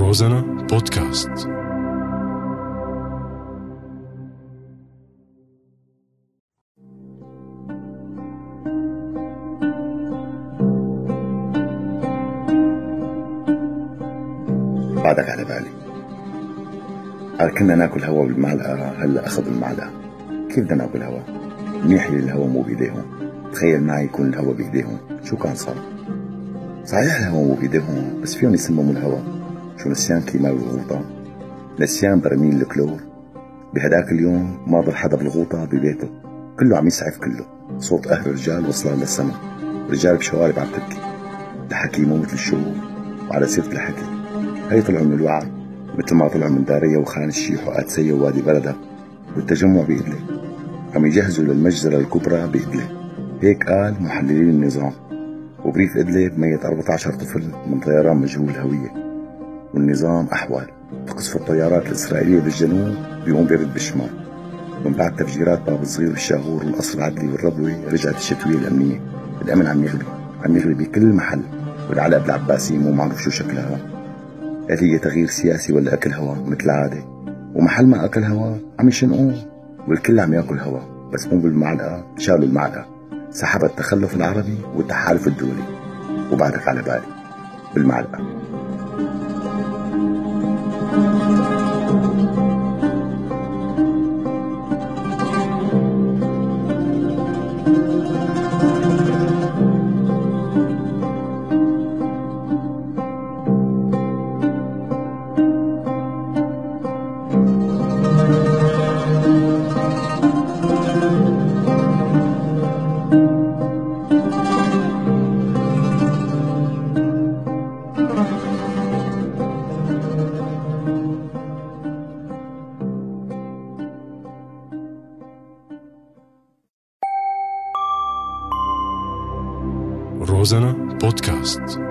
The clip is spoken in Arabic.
روزانا بودكاست. بعدك على بالي. قال كنا ناكل هوا بالمعلقة هلا أخذ المعلقة؟ كيف بدنا ناكل هوا؟ منيح اللي الهوا مو بإيديهم. تخيل معي يكون الهوا بإيديهم. شو كان صار؟ صحيح الهوا مو بإيديهم بس فيهم يسمموا الهوا. شو نسيان كيماوي الغوطة؟ نسيان برميل الكلور؟ بهداك اليوم ما ضل حدا بالغوطة ببيته. كله عم يسعف كله. صوت أهل الرجال وصلان للسما. رجال بشوارب عم تبكي. الحكي يموت الشعور وعلى سيرة الحكي. هي طلعوا من الوعي مثل ما طلعوا من داريا وخان الشيح وقادسية ووادي بلدة. والتجمع بإدلب عم يجهزوا للمجزرة الكبرى بإدلب هيك قال محللين النظام. وبريف إدلب ميت 14 طفل من طيران مجهول الهوية والنظام أحوال. تقصف الطيارات الإسرائيلية بالجنوب بيقوم بيرد بالشمال. من بعد تفجيرات باب الصغير والشاغور والقصر العدلي والربوي رجعت الشتوية الأمنية. الأمن عم يغلي عم يغلي بكل محل. والعلقة بالعباسية مو معروف شو شكلها. هل هي تغيير سياسي ولا أكل هوا؟ مثل العادة. ومحل ما أكل هوا عم يشنقوه. والكل عم يأكل هوا بس مو بالمعلقة شالوا المعلقة. سحب التخلف العربي والتحالف الدولي. وبعدك على بالي بالمعلقة. روزانا بودكاست